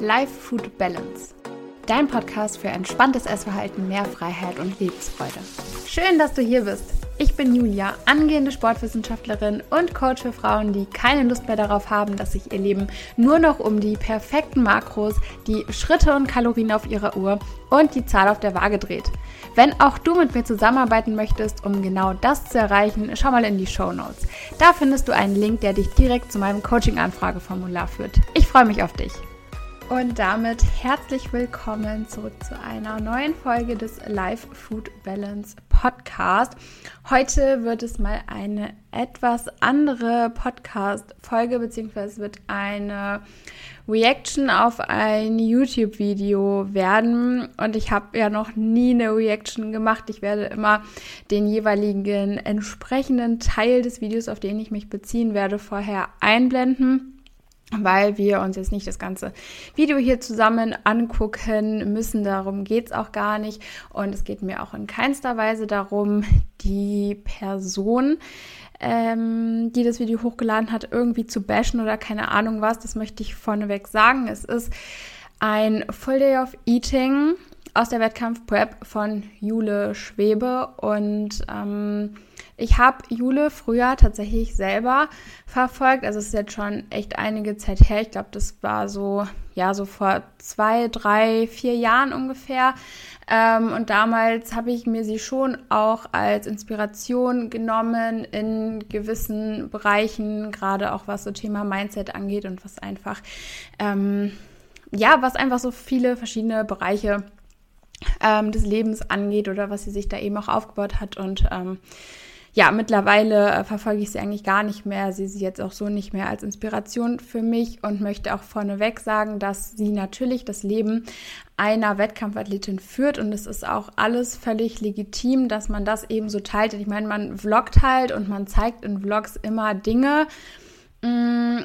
Life Food Balance. Dein Podcast für entspanntes Essverhalten, mehr Freiheit und Lebensfreude. Schön, dass du hier bist. Ich bin Julia, angehende Sportwissenschaftlerin und Coach für Frauen, die keine Lust mehr darauf haben, dass sich ihr Leben nur noch um die perfekten Makros, die Schritte und Kalorien auf ihrer Uhr und die Zahl auf der Waage dreht. Wenn auch du mit mir zusammenarbeiten möchtest, um genau das zu erreichen, schau mal in die Show Notes. Da findest du einen Link, der dich direkt zu meinem Coaching-Anfrageformular führt. Ich freue mich auf dich. Und damit herzlich willkommen zurück zu einer neuen Folge des Life Food Balance Podcast. Heute wird es mal eine etwas andere Podcast-Folge, beziehungsweise wird eine Reaction auf ein YouTube-Video werden. Und ich habe ja noch nie eine Reaction gemacht. Ich werde immer den jeweiligen entsprechenden Teil des Videos, auf den ich mich beziehen werde, vorher einblenden weil wir uns jetzt nicht das ganze Video hier zusammen angucken müssen. Darum geht's auch gar nicht. Und es geht mir auch in keinster Weise darum, die Person, ähm, die das Video hochgeladen hat, irgendwie zu bashen oder keine Ahnung was. Das möchte ich vorneweg sagen. Es ist ein Full Day of Eating aus der Wettkampf Prep von Jule Schwebe und ähm, ich habe Jule früher tatsächlich selber verfolgt. Also es ist jetzt schon echt einige Zeit her. Ich glaube, das war so, ja, so vor zwei, drei, vier Jahren ungefähr. Ähm, und damals habe ich mir sie schon auch als Inspiration genommen in gewissen Bereichen, gerade auch was so Thema Mindset angeht und was einfach, ähm, ja, was einfach so viele verschiedene Bereiche ähm, des Lebens angeht oder was sie sich da eben auch aufgebaut hat. Und ähm, ja, mittlerweile äh, verfolge ich sie eigentlich gar nicht mehr, sehe sie jetzt auch so nicht mehr als Inspiration für mich und möchte auch vorneweg sagen, dass sie natürlich das Leben einer Wettkampfathletin führt und es ist auch alles völlig legitim, dass man das eben so teilt. Ich meine, man vloggt halt und man zeigt in Vlogs immer Dinge,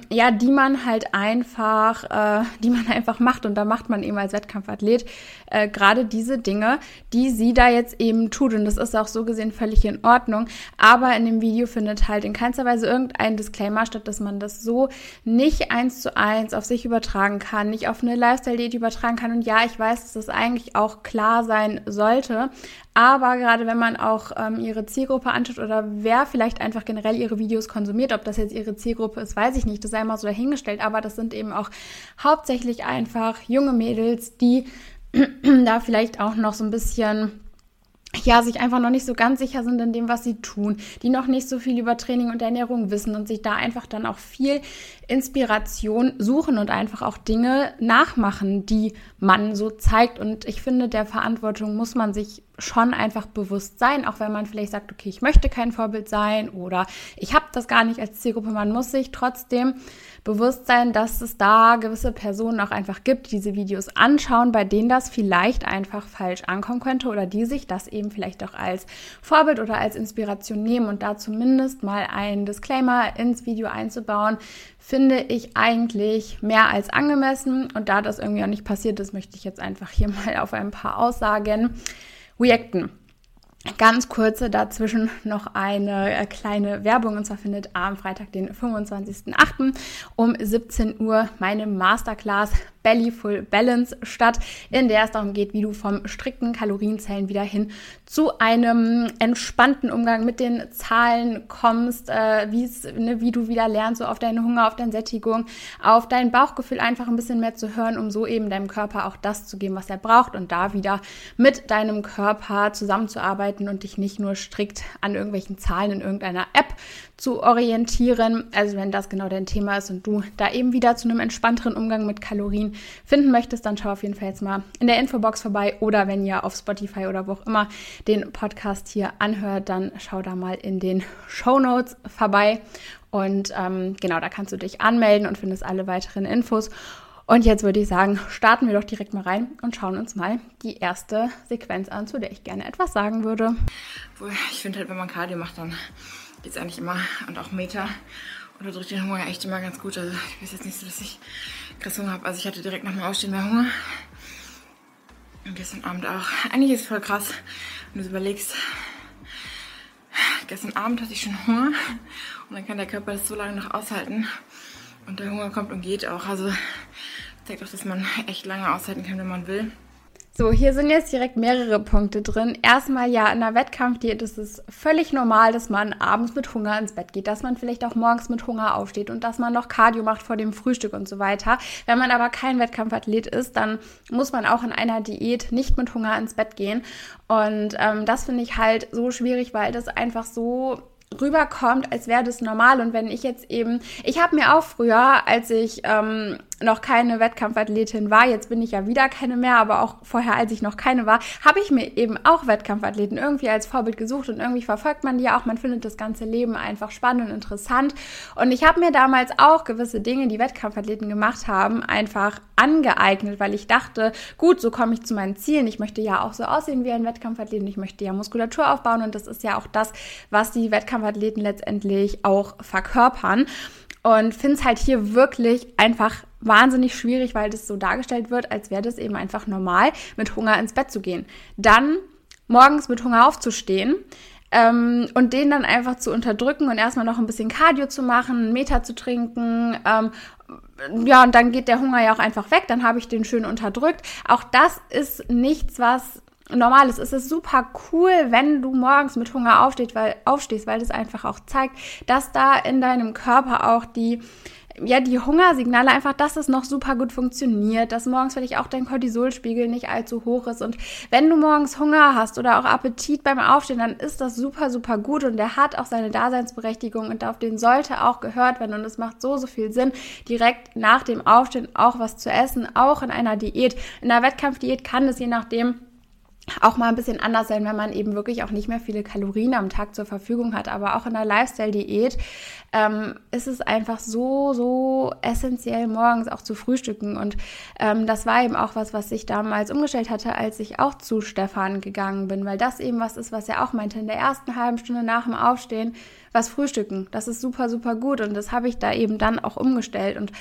ja, die man halt einfach, äh, die man einfach macht und da macht man eben als Wettkampfathlet äh, gerade diese Dinge, die sie da jetzt eben tut und das ist auch so gesehen völlig in Ordnung. Aber in dem Video findet halt in keinster Weise irgendein Disclaimer statt, dass man das so nicht eins zu eins auf sich übertragen kann, nicht auf eine Lifestyle-Diät übertragen kann. Und ja, ich weiß, dass das eigentlich auch klar sein sollte, aber gerade wenn man auch ähm, ihre Zielgruppe anschaut oder wer vielleicht einfach generell ihre Videos konsumiert, ob das jetzt ihre Zielgruppe ist, weiß ich nicht, das sei mal so dahingestellt. Aber das sind eben auch hauptsächlich einfach junge Mädels, die da vielleicht auch noch so ein bisschen ja, sich einfach noch nicht so ganz sicher sind in dem, was sie tun, die noch nicht so viel über Training und Ernährung wissen und sich da einfach dann auch viel Inspiration suchen und einfach auch Dinge nachmachen, die man so zeigt. Und ich finde, der Verantwortung muss man sich schon einfach bewusst sein, auch wenn man vielleicht sagt, okay, ich möchte kein Vorbild sein oder ich habe das gar nicht als Zielgruppe. Man muss sich trotzdem bewusst sein, dass es da gewisse Personen auch einfach gibt, die diese Videos anschauen, bei denen das vielleicht einfach falsch ankommen könnte oder die sich das eben vielleicht auch als Vorbild oder als Inspiration nehmen und da zumindest mal einen Disclaimer ins Video einzubauen, finde ich eigentlich mehr als angemessen. Und da das irgendwie auch nicht passiert ist, möchte ich jetzt einfach hier mal auf ein paar Aussagen reacten. Ganz kurze dazwischen noch eine äh, kleine Werbung und zwar findet am Freitag, den 25.08. um 17 Uhr meine Masterclass Bellyful Balance statt, in der es darum geht, wie du vom strikten Kalorienzellen wieder hin zu einem entspannten Umgang mit den Zahlen kommst, äh, ne, wie du wieder lernst, so auf deinen Hunger, auf deine Sättigung, auf dein Bauchgefühl einfach ein bisschen mehr zu hören, um so eben deinem Körper auch das zu geben, was er braucht und da wieder mit deinem Körper zusammenzuarbeiten und dich nicht nur strikt an irgendwelchen Zahlen in irgendeiner App zu orientieren. Also wenn das genau dein Thema ist und du da eben wieder zu einem entspannteren Umgang mit Kalorien finden möchtest, dann schau auf jeden Fall jetzt mal in der Infobox vorbei oder wenn ihr auf Spotify oder wo auch immer den Podcast hier anhört, dann schau da mal in den Show Notes vorbei. Und ähm, genau, da kannst du dich anmelden und findest alle weiteren Infos. Und jetzt würde ich sagen, starten wir doch direkt mal rein und schauen uns mal die erste Sequenz an, zu der ich gerne etwas sagen würde. Ich finde halt, wenn man Cardio macht, dann geht es eigentlich immer und auch Meter unterdrückt den Hunger echt immer ganz gut. Also ich weiß jetzt nicht so, dass ich krass Hunger habe. Also ich hatte direkt nach dem Aufstehen mehr Hunger. Und gestern Abend auch. Eigentlich ist es voll krass, wenn du überlegst. Gestern Abend hatte ich schon Hunger und dann kann der Körper das so lange noch aushalten und der Hunger kommt und geht auch. Also Zeigt auch, dass man echt lange aushalten kann, wenn man will. So, hier sind jetzt direkt mehrere Punkte drin. Erstmal ja, in der Wettkampfdiät ist es völlig normal, dass man abends mit Hunger ins Bett geht, dass man vielleicht auch morgens mit Hunger aufsteht und dass man noch Cardio macht vor dem Frühstück und so weiter. Wenn man aber kein Wettkampfathlet ist, dann muss man auch in einer Diät nicht mit Hunger ins Bett gehen. Und ähm, das finde ich halt so schwierig, weil das einfach so rüberkommt, als wäre das normal. Und wenn ich jetzt eben, ich habe mir auch früher, als ich ähm, noch keine Wettkampfathletin war, jetzt bin ich ja wieder keine mehr, aber auch vorher, als ich noch keine war, habe ich mir eben auch Wettkampfathleten irgendwie als Vorbild gesucht und irgendwie verfolgt man die auch. Man findet das ganze Leben einfach spannend und interessant. Und ich habe mir damals auch gewisse Dinge, die Wettkampfathleten gemacht haben, einfach angeeignet, weil ich dachte, gut, so komme ich zu meinen Zielen. Ich möchte ja auch so aussehen wie ein Wettkampfathlet. Ich möchte ja Muskulatur aufbauen und das ist ja auch das, was die Wettkampfathleten letztendlich auch verkörpern. Und finde es halt hier wirklich einfach wahnsinnig schwierig, weil das so dargestellt wird, als wäre das eben einfach normal, mit Hunger ins Bett zu gehen. Dann morgens mit Hunger aufzustehen ähm, und den dann einfach zu unterdrücken und erstmal noch ein bisschen Cardio zu machen, einen Meter zu trinken. Ähm, ja, und dann geht der Hunger ja auch einfach weg, dann habe ich den schön unterdrückt. Auch das ist nichts, was normal ist. Es ist super cool, wenn du morgens mit Hunger aufstehst, weil, aufstehst, weil das einfach auch zeigt, dass da in deinem Körper auch die ja, die Hungersignale einfach, dass es noch super gut funktioniert, dass morgens vielleicht auch dein Cortisolspiegel nicht allzu hoch ist. Und wenn du morgens Hunger hast oder auch Appetit beim Aufstehen, dann ist das super, super gut und der hat auch seine Daseinsberechtigung und auf den sollte auch gehört werden. Und es macht so, so viel Sinn, direkt nach dem Aufstehen auch was zu essen, auch in einer Diät. In einer Wettkampfdiät kann es je nachdem auch mal ein bisschen anders sein, wenn man eben wirklich auch nicht mehr viele Kalorien am Tag zur Verfügung hat. Aber auch in der Lifestyle-Diät ähm, ist es einfach so, so essentiell, morgens auch zu frühstücken. Und ähm, das war eben auch was, was ich damals umgestellt hatte, als ich auch zu Stefan gegangen bin, weil das eben was ist, was er auch meinte. In der ersten halben Stunde nach dem Aufstehen was frühstücken. Das ist super, super gut und das habe ich da eben dann auch umgestellt und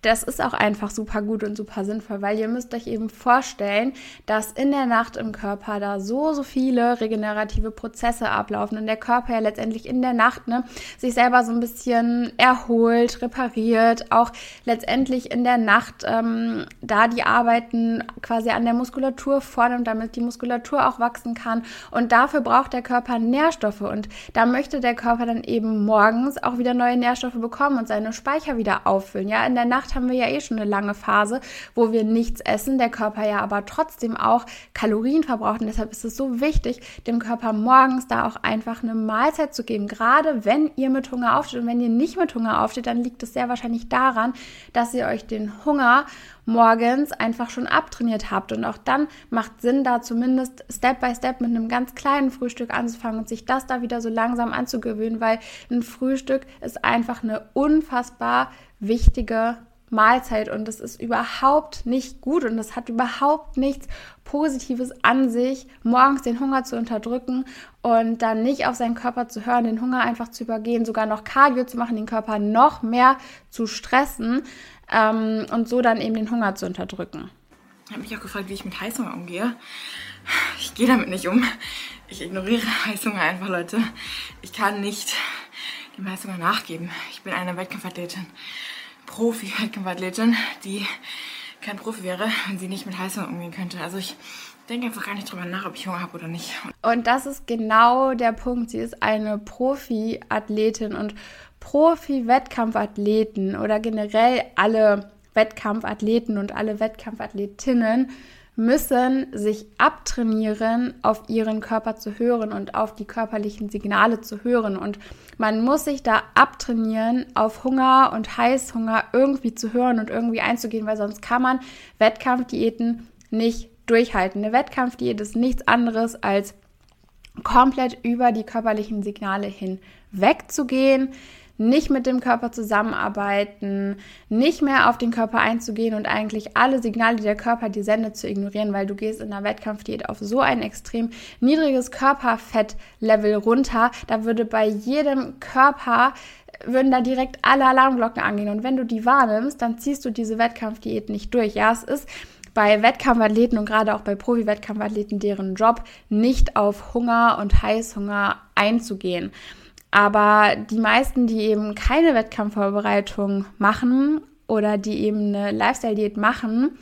das ist auch einfach super gut und super sinnvoll, weil ihr müsst euch eben vorstellen, dass in der Nacht im Körper da so, so viele regenerative Prozesse ablaufen und der Körper ja letztendlich in der Nacht ne, sich selber so ein bisschen erholt, repariert, auch letztendlich in der Nacht ähm, da die Arbeiten quasi an der Muskulatur vornimmt, damit die Muskulatur auch wachsen kann und dafür braucht der Körper Nährstoffe und da möchte der Körper dann eben morgens auch wieder neue Nährstoffe bekommen und seine Speicher wieder auffüllen. Ja, in der Nacht haben wir ja eh schon eine lange Phase, wo wir nichts essen, der Körper ja aber trotzdem auch Kalorien verbraucht. Und deshalb ist es so wichtig, dem Körper morgens da auch einfach eine Mahlzeit zu geben. Gerade wenn ihr mit Hunger aufsteht und wenn ihr nicht mit Hunger aufsteht, dann liegt es sehr wahrscheinlich daran, dass ihr euch den Hunger morgens einfach schon abtrainiert habt. Und auch dann macht Sinn, da zumindest Step by Step mit einem ganz kleinen Frühstück anzufangen und sich das da wieder so langsam anzugewöhnen, weil ein Frühstück ist einfach eine unfassbar wichtige Mahlzeit und es ist überhaupt nicht gut und es hat überhaupt nichts Positives an sich, morgens den Hunger zu unterdrücken und dann nicht auf seinen Körper zu hören, den Hunger einfach zu übergehen, sogar noch Cardio zu machen, den Körper noch mehr zu stressen ähm, und so dann eben den Hunger zu unterdrücken. Ich habe mich auch gefragt, wie ich mit Heißhunger umgehe. Ich gehe damit nicht um. Ich ignoriere Heißhunger einfach, Leute. Ich kann nicht dem Heißhunger nachgeben. Ich bin eine Wettkampfathletin, Profi-Wettkampfathletin, die kein Profi wäre, wenn sie nicht mit Heißhunger umgehen könnte. Also ich denke einfach gar nicht drüber nach, ob ich Hunger habe oder nicht. Und das ist genau der Punkt. Sie ist eine Profi-Athletin und Profi-Wettkampfathleten oder generell alle Wettkampfathleten und alle Wettkampfathletinnen müssen sich abtrainieren, auf ihren Körper zu hören und auf die körperlichen Signale zu hören. Und man muss sich da abtrainieren, auf Hunger und Heißhunger irgendwie zu hören und irgendwie einzugehen, weil sonst kann man Wettkampfdiäten nicht durchhalten. Eine Wettkampfdiät ist nichts anderes als komplett über die körperlichen Signale hinwegzugehen, nicht mit dem Körper zusammenarbeiten, nicht mehr auf den Körper einzugehen und eigentlich alle Signale, die der Körper dir sendet, zu ignorieren, weil du gehst in der Wettkampfdiät auf so ein extrem niedriges Körperfettlevel runter. Da würde bei jedem Körper würden da direkt alle Alarmglocken angehen. Und wenn du die wahrnimmst, dann ziehst du diese Wettkampfdiät nicht durch. Ja, es ist bei Wettkampfathleten und gerade auch bei Profi-Wettkampfathleten deren Job, nicht auf Hunger und Heißhunger einzugehen. Aber die meisten, die eben keine Wettkampfvorbereitung machen oder die eben eine Lifestyle-Diät machen,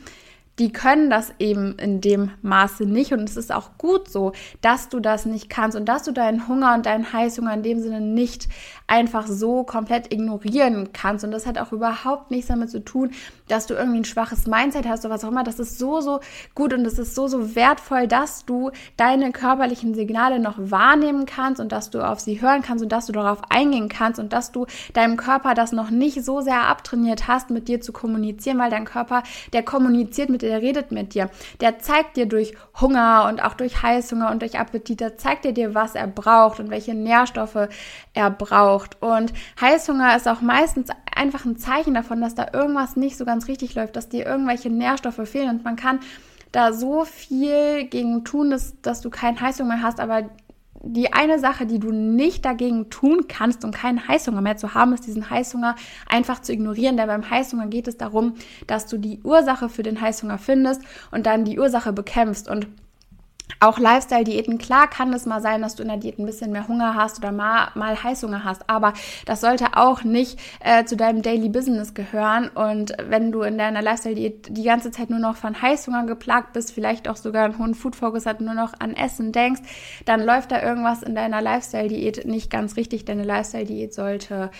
die können das eben in dem Maße nicht. Und es ist auch gut so, dass du das nicht kannst und dass du deinen Hunger und deinen Heißhunger in dem Sinne nicht einfach so komplett ignorieren kannst. Und das hat auch überhaupt nichts damit zu tun, dass du irgendwie ein schwaches Mindset hast oder was auch immer. Das ist so, so gut und es ist so, so wertvoll, dass du deine körperlichen Signale noch wahrnehmen kannst und dass du auf sie hören kannst und dass du darauf eingehen kannst und dass du deinem Körper das noch nicht so sehr abtrainiert hast, mit dir zu kommunizieren, weil dein Körper, der kommuniziert mit dir der redet mit dir. Der zeigt dir durch Hunger und auch durch Heißhunger und durch Appetit, der zeigt dir dir, was er braucht und welche Nährstoffe er braucht. Und Heißhunger ist auch meistens einfach ein Zeichen davon, dass da irgendwas nicht so ganz richtig läuft, dass dir irgendwelche Nährstoffe fehlen und man kann da so viel gegen tun, dass, dass du keinen Heißhunger hast, aber die eine Sache, die du nicht dagegen tun kannst, um keinen Heißhunger mehr zu haben, ist diesen Heißhunger einfach zu ignorieren. Denn beim Heißhunger geht es darum, dass du die Ursache für den Heißhunger findest und dann die Ursache bekämpfst. Und auch Lifestyle-Diäten, klar kann es mal sein, dass du in der Diät ein bisschen mehr Hunger hast oder mal, mal Heißhunger hast, aber das sollte auch nicht äh, zu deinem Daily Business gehören. Und wenn du in deiner Lifestyle-Diät die ganze Zeit nur noch von Heißhunger geplagt bist, vielleicht auch sogar einen hohen Food-Focus hat, nur noch an Essen denkst, dann läuft da irgendwas in deiner Lifestyle-Diät nicht ganz richtig. Deine Lifestyle-Diät sollte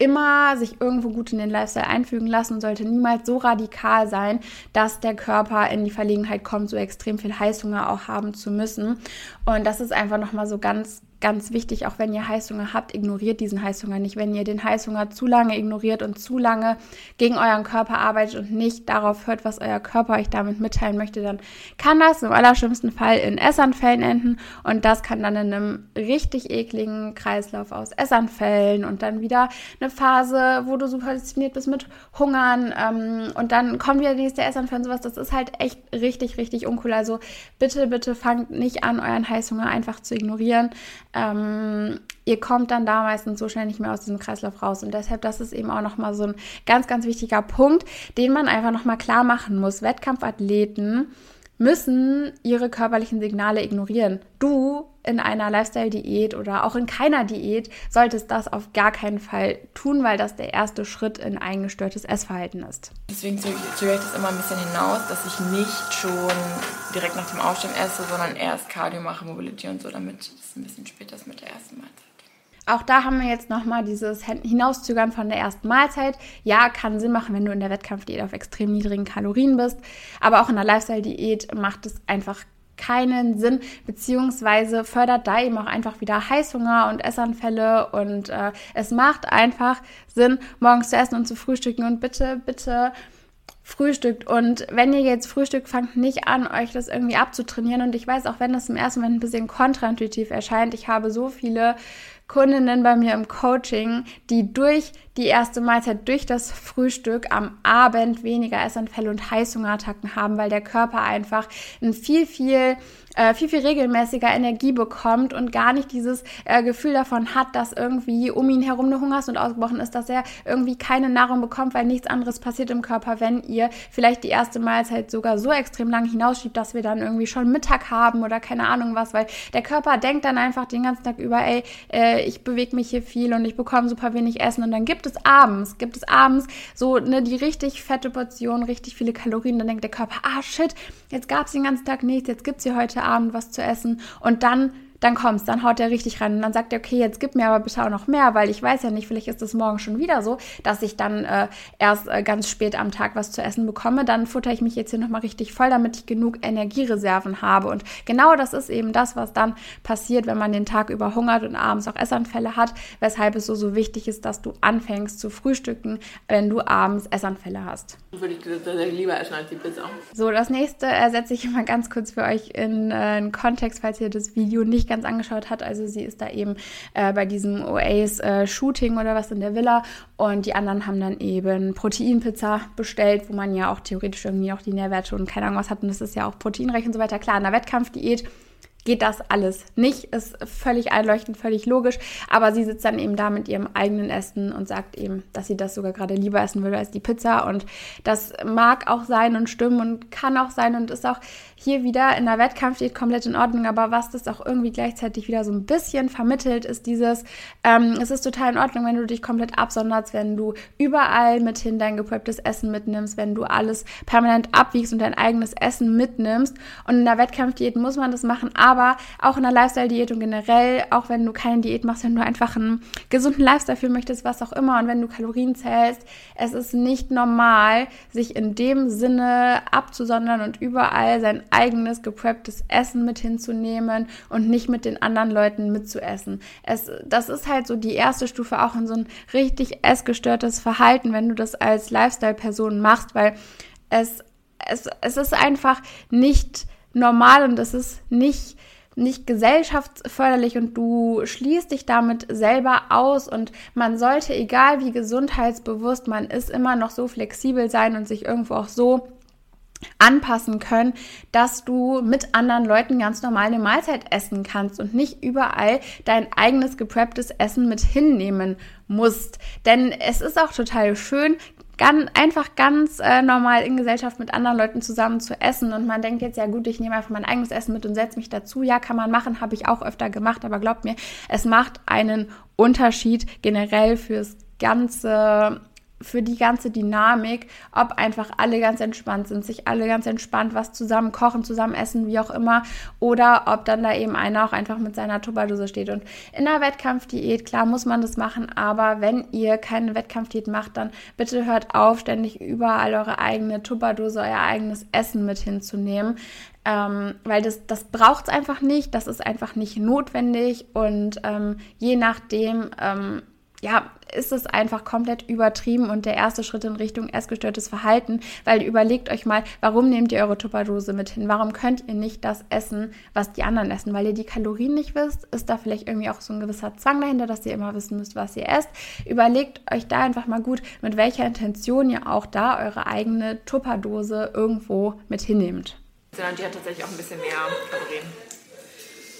immer sich irgendwo gut in den Lifestyle einfügen lassen und sollte niemals so radikal sein, dass der Körper in die Verlegenheit kommt, so extrem viel Heißhunger auch haben zu müssen. Und das ist einfach nochmal so ganz ganz wichtig, auch wenn ihr Heißhunger habt, ignoriert diesen Heißhunger nicht. Wenn ihr den Heißhunger zu lange ignoriert und zu lange gegen euren Körper arbeitet und nicht darauf hört, was euer Körper euch damit mitteilen möchte, dann kann das im allerschlimmsten Fall in Essanfällen enden und das kann dann in einem richtig ekligen Kreislauf aus Essanfällen und dann wieder eine Phase, wo du super diszipliniert bist mit Hungern ähm, und dann kommt wieder die nächste Essanfall und sowas. Das ist halt echt richtig, richtig uncool. Also bitte, bitte fangt nicht an, euren Heißhunger einfach zu ignorieren ähm, ihr kommt dann da meistens so schnell nicht mehr aus diesem Kreislauf raus. Und deshalb, das ist eben auch nochmal so ein ganz, ganz wichtiger Punkt, den man einfach nochmal klar machen muss. Wettkampfathleten müssen ihre körperlichen Signale ignorieren. Du in einer Lifestyle-Diät oder auch in keiner Diät solltest das auf gar keinen Fall tun, weil das der erste Schritt in ein gestörtes Essverhalten ist. Deswegen zögere ich das immer ein bisschen hinaus, dass ich nicht schon direkt nach dem Aufstehen esse, sondern erst Cardio mache, Mobility und so, damit es ein bisschen später ist mit der ersten Mahlzeit. Auch da haben wir jetzt nochmal dieses Hinauszögern von der ersten Mahlzeit. Ja, kann Sinn machen, wenn du in der Wettkampfdiät auf extrem niedrigen Kalorien bist. Aber auch in der Lifestyle-Diät macht es einfach keinen Sinn, beziehungsweise fördert da eben auch einfach wieder Heißhunger und Essanfälle und äh, es macht einfach Sinn, morgens zu essen und zu frühstücken und bitte, bitte frühstückt. Und wenn ihr jetzt frühstückt, fangt nicht an, euch das irgendwie abzutrainieren. Und ich weiß, auch wenn das im ersten Moment ein bisschen kontraintuitiv erscheint, ich habe so viele Kundinnen bei mir im Coaching, die durch die erste Mahlzeit, durch das Frühstück am Abend weniger Essanfälle und Heißhungerattacken haben, weil der Körper einfach ein viel, viel äh, viel, viel regelmäßiger Energie bekommt und gar nicht dieses äh, Gefühl davon hat, dass irgendwie um ihn herum eine Hungersnot ausgebrochen ist, dass er irgendwie keine Nahrung bekommt, weil nichts anderes passiert im Körper, wenn ihr vielleicht die erste Mahlzeit sogar so extrem lang hinausschiebt, dass wir dann irgendwie schon Mittag haben oder keine Ahnung was, weil der Körper denkt dann einfach den ganzen Tag über, ey, äh, ich bewege mich hier viel und ich bekomme super wenig Essen. Und dann gibt es abends, gibt es abends so ne, die richtig fette Portion, richtig viele Kalorien, dann denkt der Körper, ah shit, jetzt gab es den ganzen Tag nichts, jetzt gibt es hier heute Abend was zu essen. Und dann dann kommt's, dann haut er richtig rein und dann sagt er, okay, jetzt gib mir aber bitte auch noch mehr, weil ich weiß ja nicht, vielleicht ist es morgen schon wieder so, dass ich dann äh, erst äh, ganz spät am Tag was zu essen bekomme. Dann futter ich mich jetzt hier nochmal richtig voll, damit ich genug Energiereserven habe. Und genau das ist eben das, was dann passiert, wenn man den Tag über hungert und abends auch Essanfälle hat, weshalb es so, so wichtig ist, dass du anfängst zu frühstücken, wenn du abends Essanfälle hast. Würde ich tatsächlich lieber essen als die Pizza. So, das nächste ersetze ich mal ganz kurz für euch in äh, einen Kontext, falls ihr das Video nicht ganz angeschaut hat. Also sie ist da eben äh, bei diesem OAs-Shooting äh, oder was in der Villa und die anderen haben dann eben Proteinpizza bestellt, wo man ja auch theoretisch irgendwie auch die Nährwerte und keine Ahnung was hat und das ist ja auch proteinreich und so weiter. Klar, in der Wettkampfdiät geht das alles nicht. Ist völlig einleuchtend, völlig logisch. Aber sie sitzt dann eben da mit ihrem eigenen Essen und sagt eben, dass sie das sogar gerade lieber essen würde als die Pizza. Und das mag auch sein und stimmen und kann auch sein und ist auch hier wieder in der Wettkampfdiät komplett in Ordnung. Aber was das auch irgendwie gleichzeitig wieder so ein bisschen vermittelt, ist dieses, ähm, es ist total in Ordnung, wenn du dich komplett absonderst, wenn du überall mithin dein gepreptes Essen mitnimmst, wenn du alles permanent abwiegst und dein eigenes Essen mitnimmst. Und in der Wettkampfdiät muss man das machen, aber auch in der Lifestyle-Diät und generell, auch wenn du keine Diät machst, wenn du einfach einen gesunden Lifestyle fühlen möchtest, was auch immer, und wenn du Kalorien zählst, es ist nicht normal, sich in dem Sinne abzusondern und überall sein eigenes gepreptes Essen mit hinzunehmen und nicht mit den anderen Leuten mitzuessen. Es, das ist halt so die erste Stufe auch in so ein richtig essgestörtes Verhalten, wenn du das als Lifestyle-Person machst, weil es, es, es ist einfach nicht normal und es ist nicht nicht gesellschaftsförderlich und du schließt dich damit selber aus und man sollte, egal wie gesundheitsbewusst man ist, immer noch so flexibel sein und sich irgendwo auch so anpassen können, dass du mit anderen Leuten ganz normal eine Mahlzeit essen kannst und nicht überall dein eigenes geprepptes Essen mit hinnehmen musst. Denn es ist auch total schön, ganz, einfach ganz äh, normal in Gesellschaft mit anderen Leuten zusammen zu essen und man denkt jetzt, ja gut, ich nehme einfach mein eigenes Essen mit und setze mich dazu. Ja, kann man machen, habe ich auch öfter gemacht, aber glaubt mir, es macht einen Unterschied generell fürs ganze für die ganze Dynamik, ob einfach alle ganz entspannt sind, sich alle ganz entspannt was zusammen kochen, zusammen essen, wie auch immer, oder ob dann da eben einer auch einfach mit seiner Tupperdose steht. Und in der Wettkampfdiät, klar muss man das machen, aber wenn ihr keine Wettkampfdiät macht, dann bitte hört auf, ständig überall eure eigene Tupperdose, euer eigenes Essen mit hinzunehmen. Ähm, weil das, das braucht es einfach nicht, das ist einfach nicht notwendig und ähm, je nachdem, ähm, ja, ist es einfach komplett übertrieben und der erste Schritt in Richtung essgestörtes Verhalten, weil überlegt euch mal, warum nehmt ihr eure Tupperdose mit hin? Warum könnt ihr nicht das essen, was die anderen essen? Weil ihr die Kalorien nicht wisst? Ist da vielleicht irgendwie auch so ein gewisser Zwang dahinter, dass ihr immer wissen müsst, was ihr esst? Überlegt euch da einfach mal gut, mit welcher Intention ihr auch da eure eigene Tupperdose irgendwo mit hinnehmt. Die hat tatsächlich auch ein bisschen mehr Kalorien.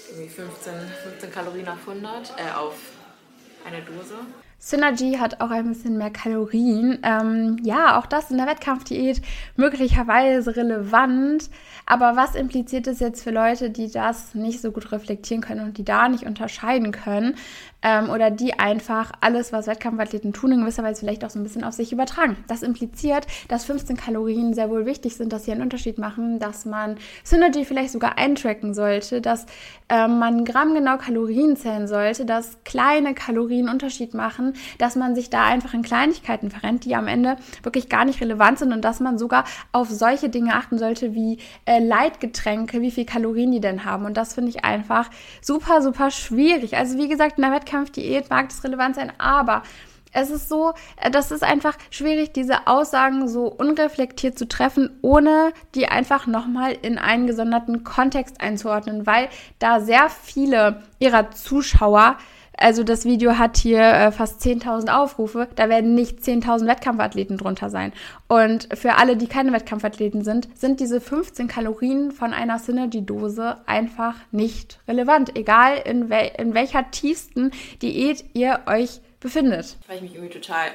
Irgendwie 15, 15 Kalorien auf 100, äh, auf eine Dose. Synergy hat auch ein bisschen mehr Kalorien. Ähm, ja, auch das in der Wettkampfdiät möglicherweise relevant. Aber was impliziert es jetzt für Leute, die das nicht so gut reflektieren können und die da nicht unterscheiden können? Ähm, oder die einfach alles, was Wettkampfathleten tun, in gewisser Weise vielleicht auch so ein bisschen auf sich übertragen. Das impliziert, dass 15 Kalorien sehr wohl wichtig sind, dass sie einen Unterschied machen, dass man Synergy vielleicht sogar eintracken sollte, dass ähm, man grammgenau Kalorien zählen sollte, dass kleine Kalorien Unterschied machen, dass man sich da einfach in Kleinigkeiten verrennt, die am Ende wirklich gar nicht relevant sind und dass man sogar auf solche Dinge achten sollte wie äh, Leitgetränke, wie viel Kalorien die denn haben. Und das finde ich einfach super, super schwierig. Also wie gesagt, in der Wettkampf Wettkampfdiät mag das relevant sein, aber es ist so, äh, das ist einfach schwierig, diese Aussagen so unreflektiert zu treffen, ohne die einfach nochmal in einen gesonderten Kontext einzuordnen, weil da sehr viele ihrer Zuschauer also das Video hat hier äh, fast 10.000 Aufrufe. Da werden nicht 10.000 Wettkampfathleten drunter sein. Und für alle, die keine Wettkampfathleten sind, sind diese 15 Kalorien von einer Synergy-Dose einfach nicht relevant. Egal in, wel in welcher tiefsten Diät ihr euch befindet. Weil ich mich irgendwie total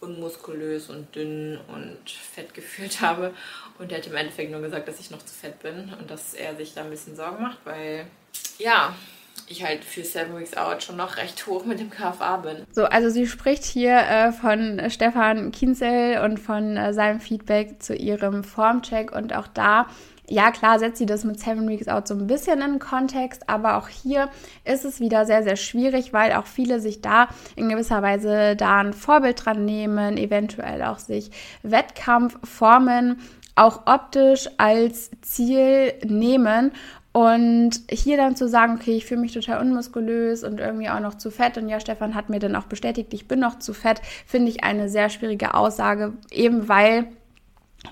unmuskulös und dünn und fett gefühlt habe. Und er hat im Endeffekt nur gesagt, dass ich noch zu fett bin und dass er sich da ein bisschen Sorgen macht, weil ja, ich halt für Seven Weeks Out schon noch recht hoch mit dem KFA bin. So, also sie spricht hier äh, von Stefan Kienzel und von äh, seinem Feedback zu ihrem Formcheck und auch da ja, klar setzt sie das mit Seven Weeks Out so ein bisschen in Kontext, aber auch hier ist es wieder sehr, sehr schwierig, weil auch viele sich da in gewisser Weise da ein Vorbild dran nehmen, eventuell auch sich Wettkampfformen auch optisch als Ziel nehmen und hier dann zu sagen, okay, ich fühle mich total unmuskulös und irgendwie auch noch zu fett. Und ja, Stefan hat mir dann auch bestätigt, ich bin noch zu fett, finde ich eine sehr schwierige Aussage, eben weil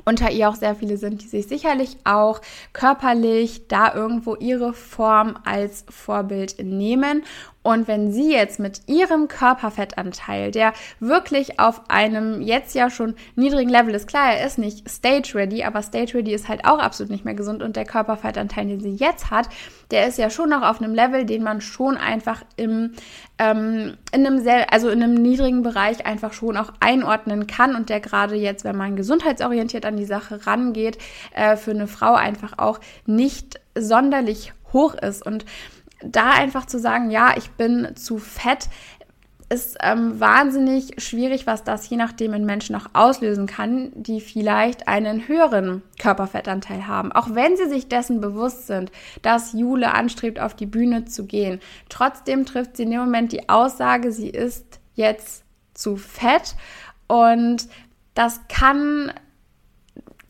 unter ihr auch sehr viele sind, die sich sicherlich auch körperlich da irgendwo ihre Form als Vorbild nehmen Und wenn sie jetzt mit ihrem Körperfettanteil, der wirklich auf einem jetzt ja schon niedrigen Level ist, klar, er ist nicht stage ready, aber stage ready ist halt auch absolut nicht mehr gesund. Und der Körperfettanteil, den sie jetzt hat, der ist ja schon noch auf einem Level, den man schon einfach im, ähm, in einem sehr, also in einem niedrigen Bereich einfach schon auch einordnen kann. Und der gerade jetzt, wenn man gesundheitsorientiert an die Sache rangeht, äh, für eine Frau einfach auch nicht sonderlich hoch ist. Und da einfach zu sagen, ja, ich bin zu fett, ist ähm, wahnsinnig schwierig, was das je nachdem in Menschen auch auslösen kann, die vielleicht einen höheren Körperfettanteil haben. Auch wenn sie sich dessen bewusst sind, dass Jule anstrebt, auf die Bühne zu gehen. Trotzdem trifft sie in dem Moment die Aussage, sie ist jetzt zu fett und das kann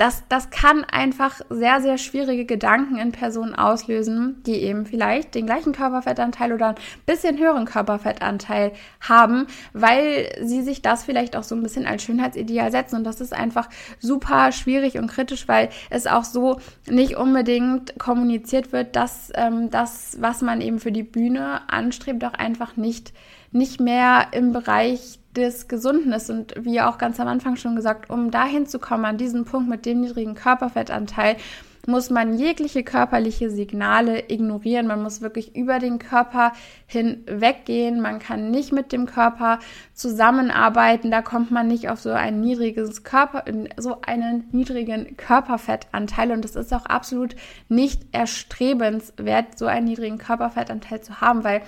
das, das kann einfach sehr, sehr schwierige Gedanken in Personen auslösen, die eben vielleicht den gleichen Körperfettanteil oder ein bisschen höheren Körperfettanteil haben, weil sie sich das vielleicht auch so ein bisschen als Schönheitsideal setzen. Und das ist einfach super schwierig und kritisch, weil es auch so nicht unbedingt kommuniziert wird, dass ähm, das, was man eben für die Bühne anstrebt, auch einfach nicht, nicht mehr im Bereich des Gesunden ist. Und wie auch ganz am Anfang schon gesagt, um dahin zu kommen, an diesen Punkt mit dem niedrigen Körperfettanteil, muss man jegliche körperliche Signale ignorieren. Man muss wirklich über den Körper hinweggehen. Man kann nicht mit dem Körper zusammenarbeiten. Da kommt man nicht auf so ein niedriges Körper, so einen niedrigen Körperfettanteil. Und es ist auch absolut nicht erstrebenswert, so einen niedrigen Körperfettanteil zu haben, weil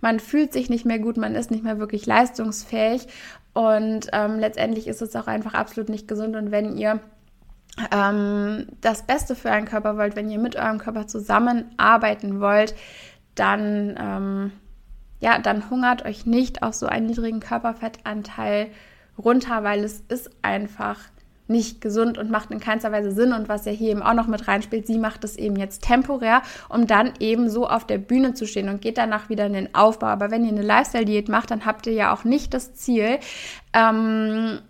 man fühlt sich nicht mehr gut, man ist nicht mehr wirklich leistungsfähig und ähm, letztendlich ist es auch einfach absolut nicht gesund. Und wenn ihr ähm, das Beste für euren Körper wollt, wenn ihr mit eurem Körper zusammenarbeiten wollt, dann ähm, ja, dann hungert euch nicht auf so einen niedrigen Körperfettanteil runter, weil es ist einfach nicht gesund und macht in keinster Weise Sinn. Und was ja hier eben auch noch mit reinspielt, sie macht es eben jetzt temporär, um dann eben so auf der Bühne zu stehen und geht danach wieder in den Aufbau. Aber wenn ihr eine Lifestyle-Diät macht, dann habt ihr ja auch nicht das Ziel, ähm,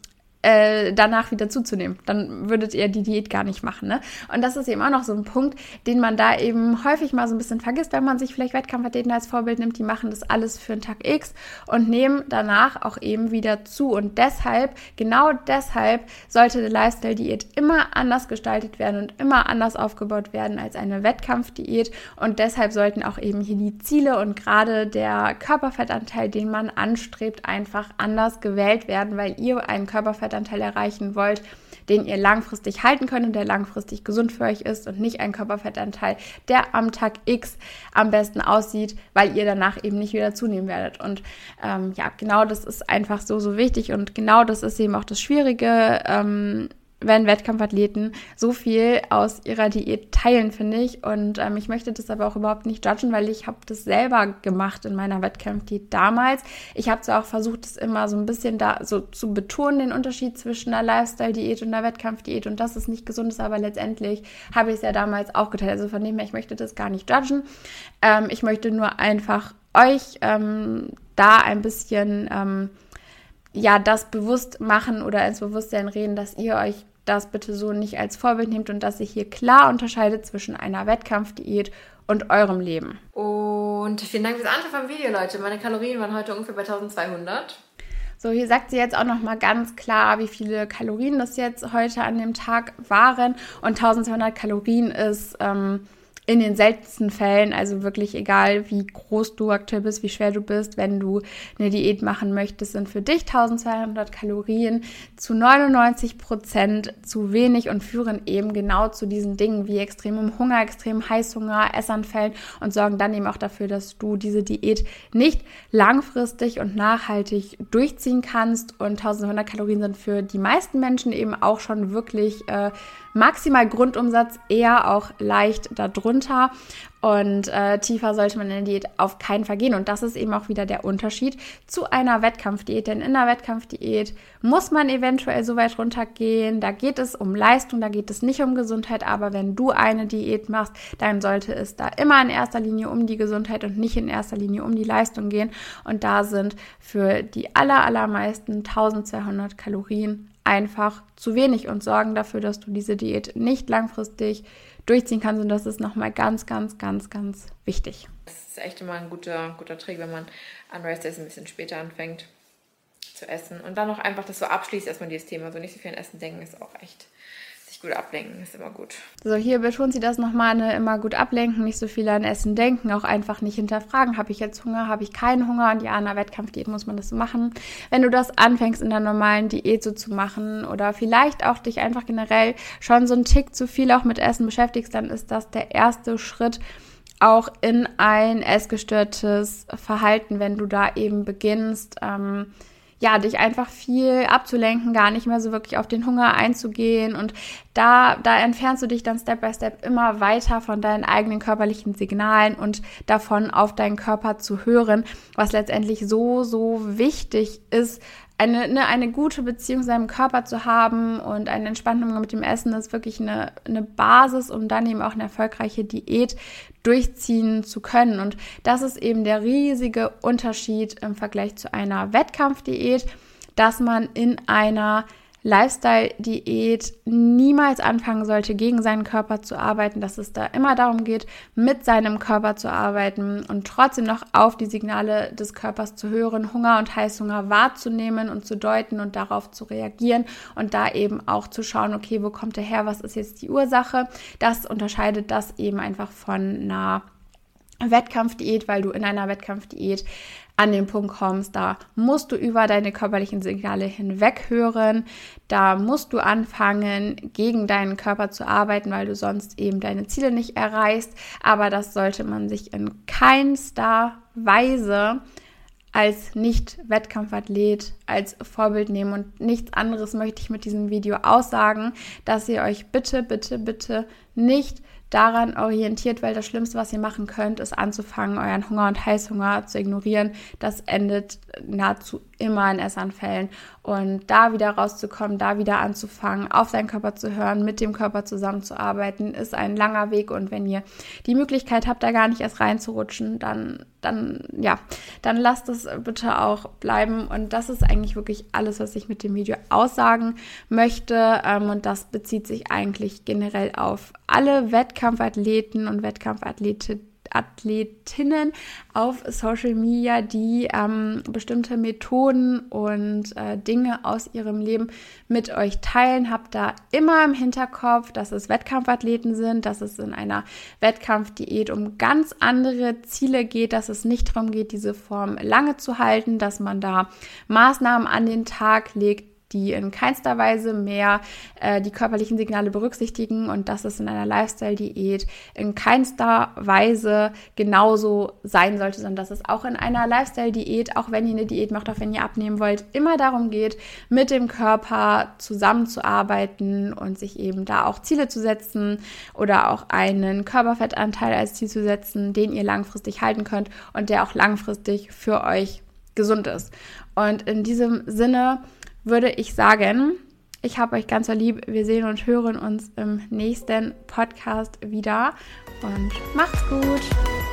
äh, danach wieder zuzunehmen. Dann würdet ihr die Diät gar nicht machen. Ne? Und das ist eben auch noch so ein Punkt, den man da eben häufig mal so ein bisschen vergisst, wenn man sich vielleicht Wettkampfathleten als Vorbild nimmt. Die machen das alles für einen Tag X und nehmen danach auch eben wieder zu. Und deshalb, genau deshalb, sollte eine Lifestyle-Diät immer anders gestaltet werden und immer anders aufgebaut werden als eine Wettkampfdiät. Und deshalb sollten auch eben hier die Ziele und gerade der Körperfettanteil, den man anstrebt, einfach anders gewählt werden, weil ihr einen Körperfettanteil Körperfettanteil erreichen wollt, den ihr langfristig halten könnt und der langfristig gesund für euch ist und nicht ein Körperfettanteil, der am Tag X am besten aussieht, weil ihr danach eben nicht wieder zunehmen werdet. Und ähm, ja, genau das ist einfach so, so wichtig und genau das ist eben auch das Schwierige. Ähm, wenn Wettkampfathleten so viel aus ihrer Diät teilen, finde ich. Und ähm, ich möchte das aber auch überhaupt nicht judgen, weil ich habe das selber gemacht in meiner Wettkampfdiät damals. Ich habe zwar auch versucht, es immer so ein bisschen da so zu betonen, den Unterschied zwischen einer Lifestyle-Diät und einer Wettkampfdiät und dass es nicht gesund ist, aber letztendlich habe ich es ja damals auch geteilt. Also von dem her, ich möchte das gar nicht judgen. Ähm, ich möchte nur einfach euch ähm, da ein bisschen ähm, ja, das bewusst machen oder ins Bewusstsein reden, dass ihr euch das bitte so nicht als Vorbild nehmt und dass sich hier klar unterscheidet zwischen einer Wettkampfdiät und eurem Leben. Und vielen Dank fürs Anschauen vom Video, Leute. Meine Kalorien waren heute ungefähr bei 1200. So, hier sagt sie jetzt auch noch mal ganz klar, wie viele Kalorien das jetzt heute an dem Tag waren. Und 1200 Kalorien ist ähm, in den seltensten Fällen, also wirklich egal, wie groß du aktuell bist, wie schwer du bist, wenn du eine Diät machen möchtest, sind für dich 1200 Kalorien zu 99 Prozent zu wenig und führen eben genau zu diesen Dingen wie extremem Hunger, extremem Heißhunger, Essanfällen und sorgen dann eben auch dafür, dass du diese Diät nicht langfristig und nachhaltig durchziehen kannst. Und 1200 Kalorien sind für die meisten Menschen eben auch schon wirklich äh, maximal Grundumsatz, eher auch leicht darunter. Und äh, tiefer sollte man in der Diät auf keinen Fall gehen. Und das ist eben auch wieder der Unterschied zu einer Wettkampfdiät. Denn in einer Wettkampfdiät muss man eventuell so weit runtergehen. Da geht es um Leistung, da geht es nicht um Gesundheit. Aber wenn du eine Diät machst, dann sollte es da immer in erster Linie um die Gesundheit und nicht in erster Linie um die Leistung gehen. Und da sind für die aller, allermeisten 1200 Kalorien einfach zu wenig und sorgen dafür, dass du diese Diät nicht langfristig durchziehen kannst. Und das ist nochmal ganz, ganz, ganz, ganz wichtig. Das ist echt immer ein guter, guter Trick, wenn man an Rest Days ein bisschen später anfängt zu essen. Und dann noch einfach das so abschließt, erstmal dieses Thema. So nicht so viel an Essen denken, ist auch echt sich gut ablenken, ist immer gut. So, hier betont sie das nochmal, ne, immer gut ablenken, nicht so viel an Essen denken, auch einfach nicht hinterfragen, habe ich jetzt Hunger, habe ich keinen Hunger und ja, in einer Wettkampfdiät muss man das so machen. Wenn du das anfängst in der normalen Diät so zu machen oder vielleicht auch dich einfach generell schon so einen Tick zu viel auch mit Essen beschäftigst, dann ist das der erste Schritt, auch in ein essgestörtes Verhalten, wenn du da eben beginnst, ähm, ja, dich einfach viel abzulenken, gar nicht mehr so wirklich auf den Hunger einzugehen. Und da, da entfernst du dich dann Step by Step immer weiter von deinen eigenen körperlichen Signalen und davon auf deinen Körper zu hören, was letztendlich so, so wichtig ist, eine, eine, eine gute Beziehung zu seinem Körper zu haben und einen entspannten Umgang mit dem Essen ist wirklich eine, eine Basis, um dann eben auch eine erfolgreiche Diät durchziehen zu können. Und das ist eben der riesige Unterschied im Vergleich zu einer Wettkampfdiät, dass man in einer Lifestyle-Diät niemals anfangen sollte, gegen seinen Körper zu arbeiten, dass es da immer darum geht, mit seinem Körper zu arbeiten und trotzdem noch auf die Signale des Körpers zu hören, Hunger und Heißhunger wahrzunehmen und zu deuten und darauf zu reagieren und da eben auch zu schauen, okay, wo kommt der her, was ist jetzt die Ursache? Das unterscheidet das eben einfach von einer Wettkampfdiät, weil du in einer Wettkampfdiät an den Punkt kommst, da musst du über deine körperlichen Signale hinweg hören, da musst du anfangen, gegen deinen Körper zu arbeiten, weil du sonst eben deine Ziele nicht erreichst, aber das sollte man sich in keinster Weise als Nicht-Wettkampfathlet als Vorbild nehmen. Und nichts anderes möchte ich mit diesem Video aussagen, dass ihr euch bitte, bitte, bitte nicht daran orientiert, weil das Schlimmste, was ihr machen könnt, ist anzufangen, euren Hunger und Heißhunger zu ignorieren. Das endet nahezu immer in Essanfällen. Und da wieder rauszukommen, da wieder anzufangen, auf seinen Körper zu hören, mit dem Körper zusammenzuarbeiten, ist ein langer Weg. Und wenn ihr die Möglichkeit habt, da gar nicht erst reinzurutschen, dann, dann, ja, dann lasst es bitte auch bleiben. Und das ist eigentlich wirklich alles, was ich mit dem Video aussagen möchte. Ähm, und das bezieht sich eigentlich generell auf alle Wettkampfathleten und Wettkampfathletinnen Athletinnen auf Social Media, die ähm, bestimmte Methoden und äh, Dinge aus ihrem Leben mit euch teilen. Habt da immer im Hinterkopf, dass es Wettkampfathleten sind, dass es in einer Wettkampfdiät um ganz andere Ziele geht, dass es nicht darum geht, diese Form lange zu halten, dass man da Maßnahmen an den Tag legt, die in keinster Weise mehr äh, die körperlichen Signale berücksichtigen und dass es in einer Lifestyle-Diät in keinster Weise genauso sein sollte, sondern dass es auch in einer Lifestyle-Diät, auch wenn ihr eine Diät macht, auch wenn ihr abnehmen wollt, immer darum geht, mit dem Körper zusammenzuarbeiten und sich eben da auch Ziele zu setzen oder auch einen Körperfettanteil als Ziel zu setzen, den ihr langfristig halten könnt und der auch langfristig für euch gesund ist. Und in diesem Sinne, würde ich sagen, ich habe euch ganz lieb. Wir sehen und hören uns im nächsten Podcast wieder und macht's gut.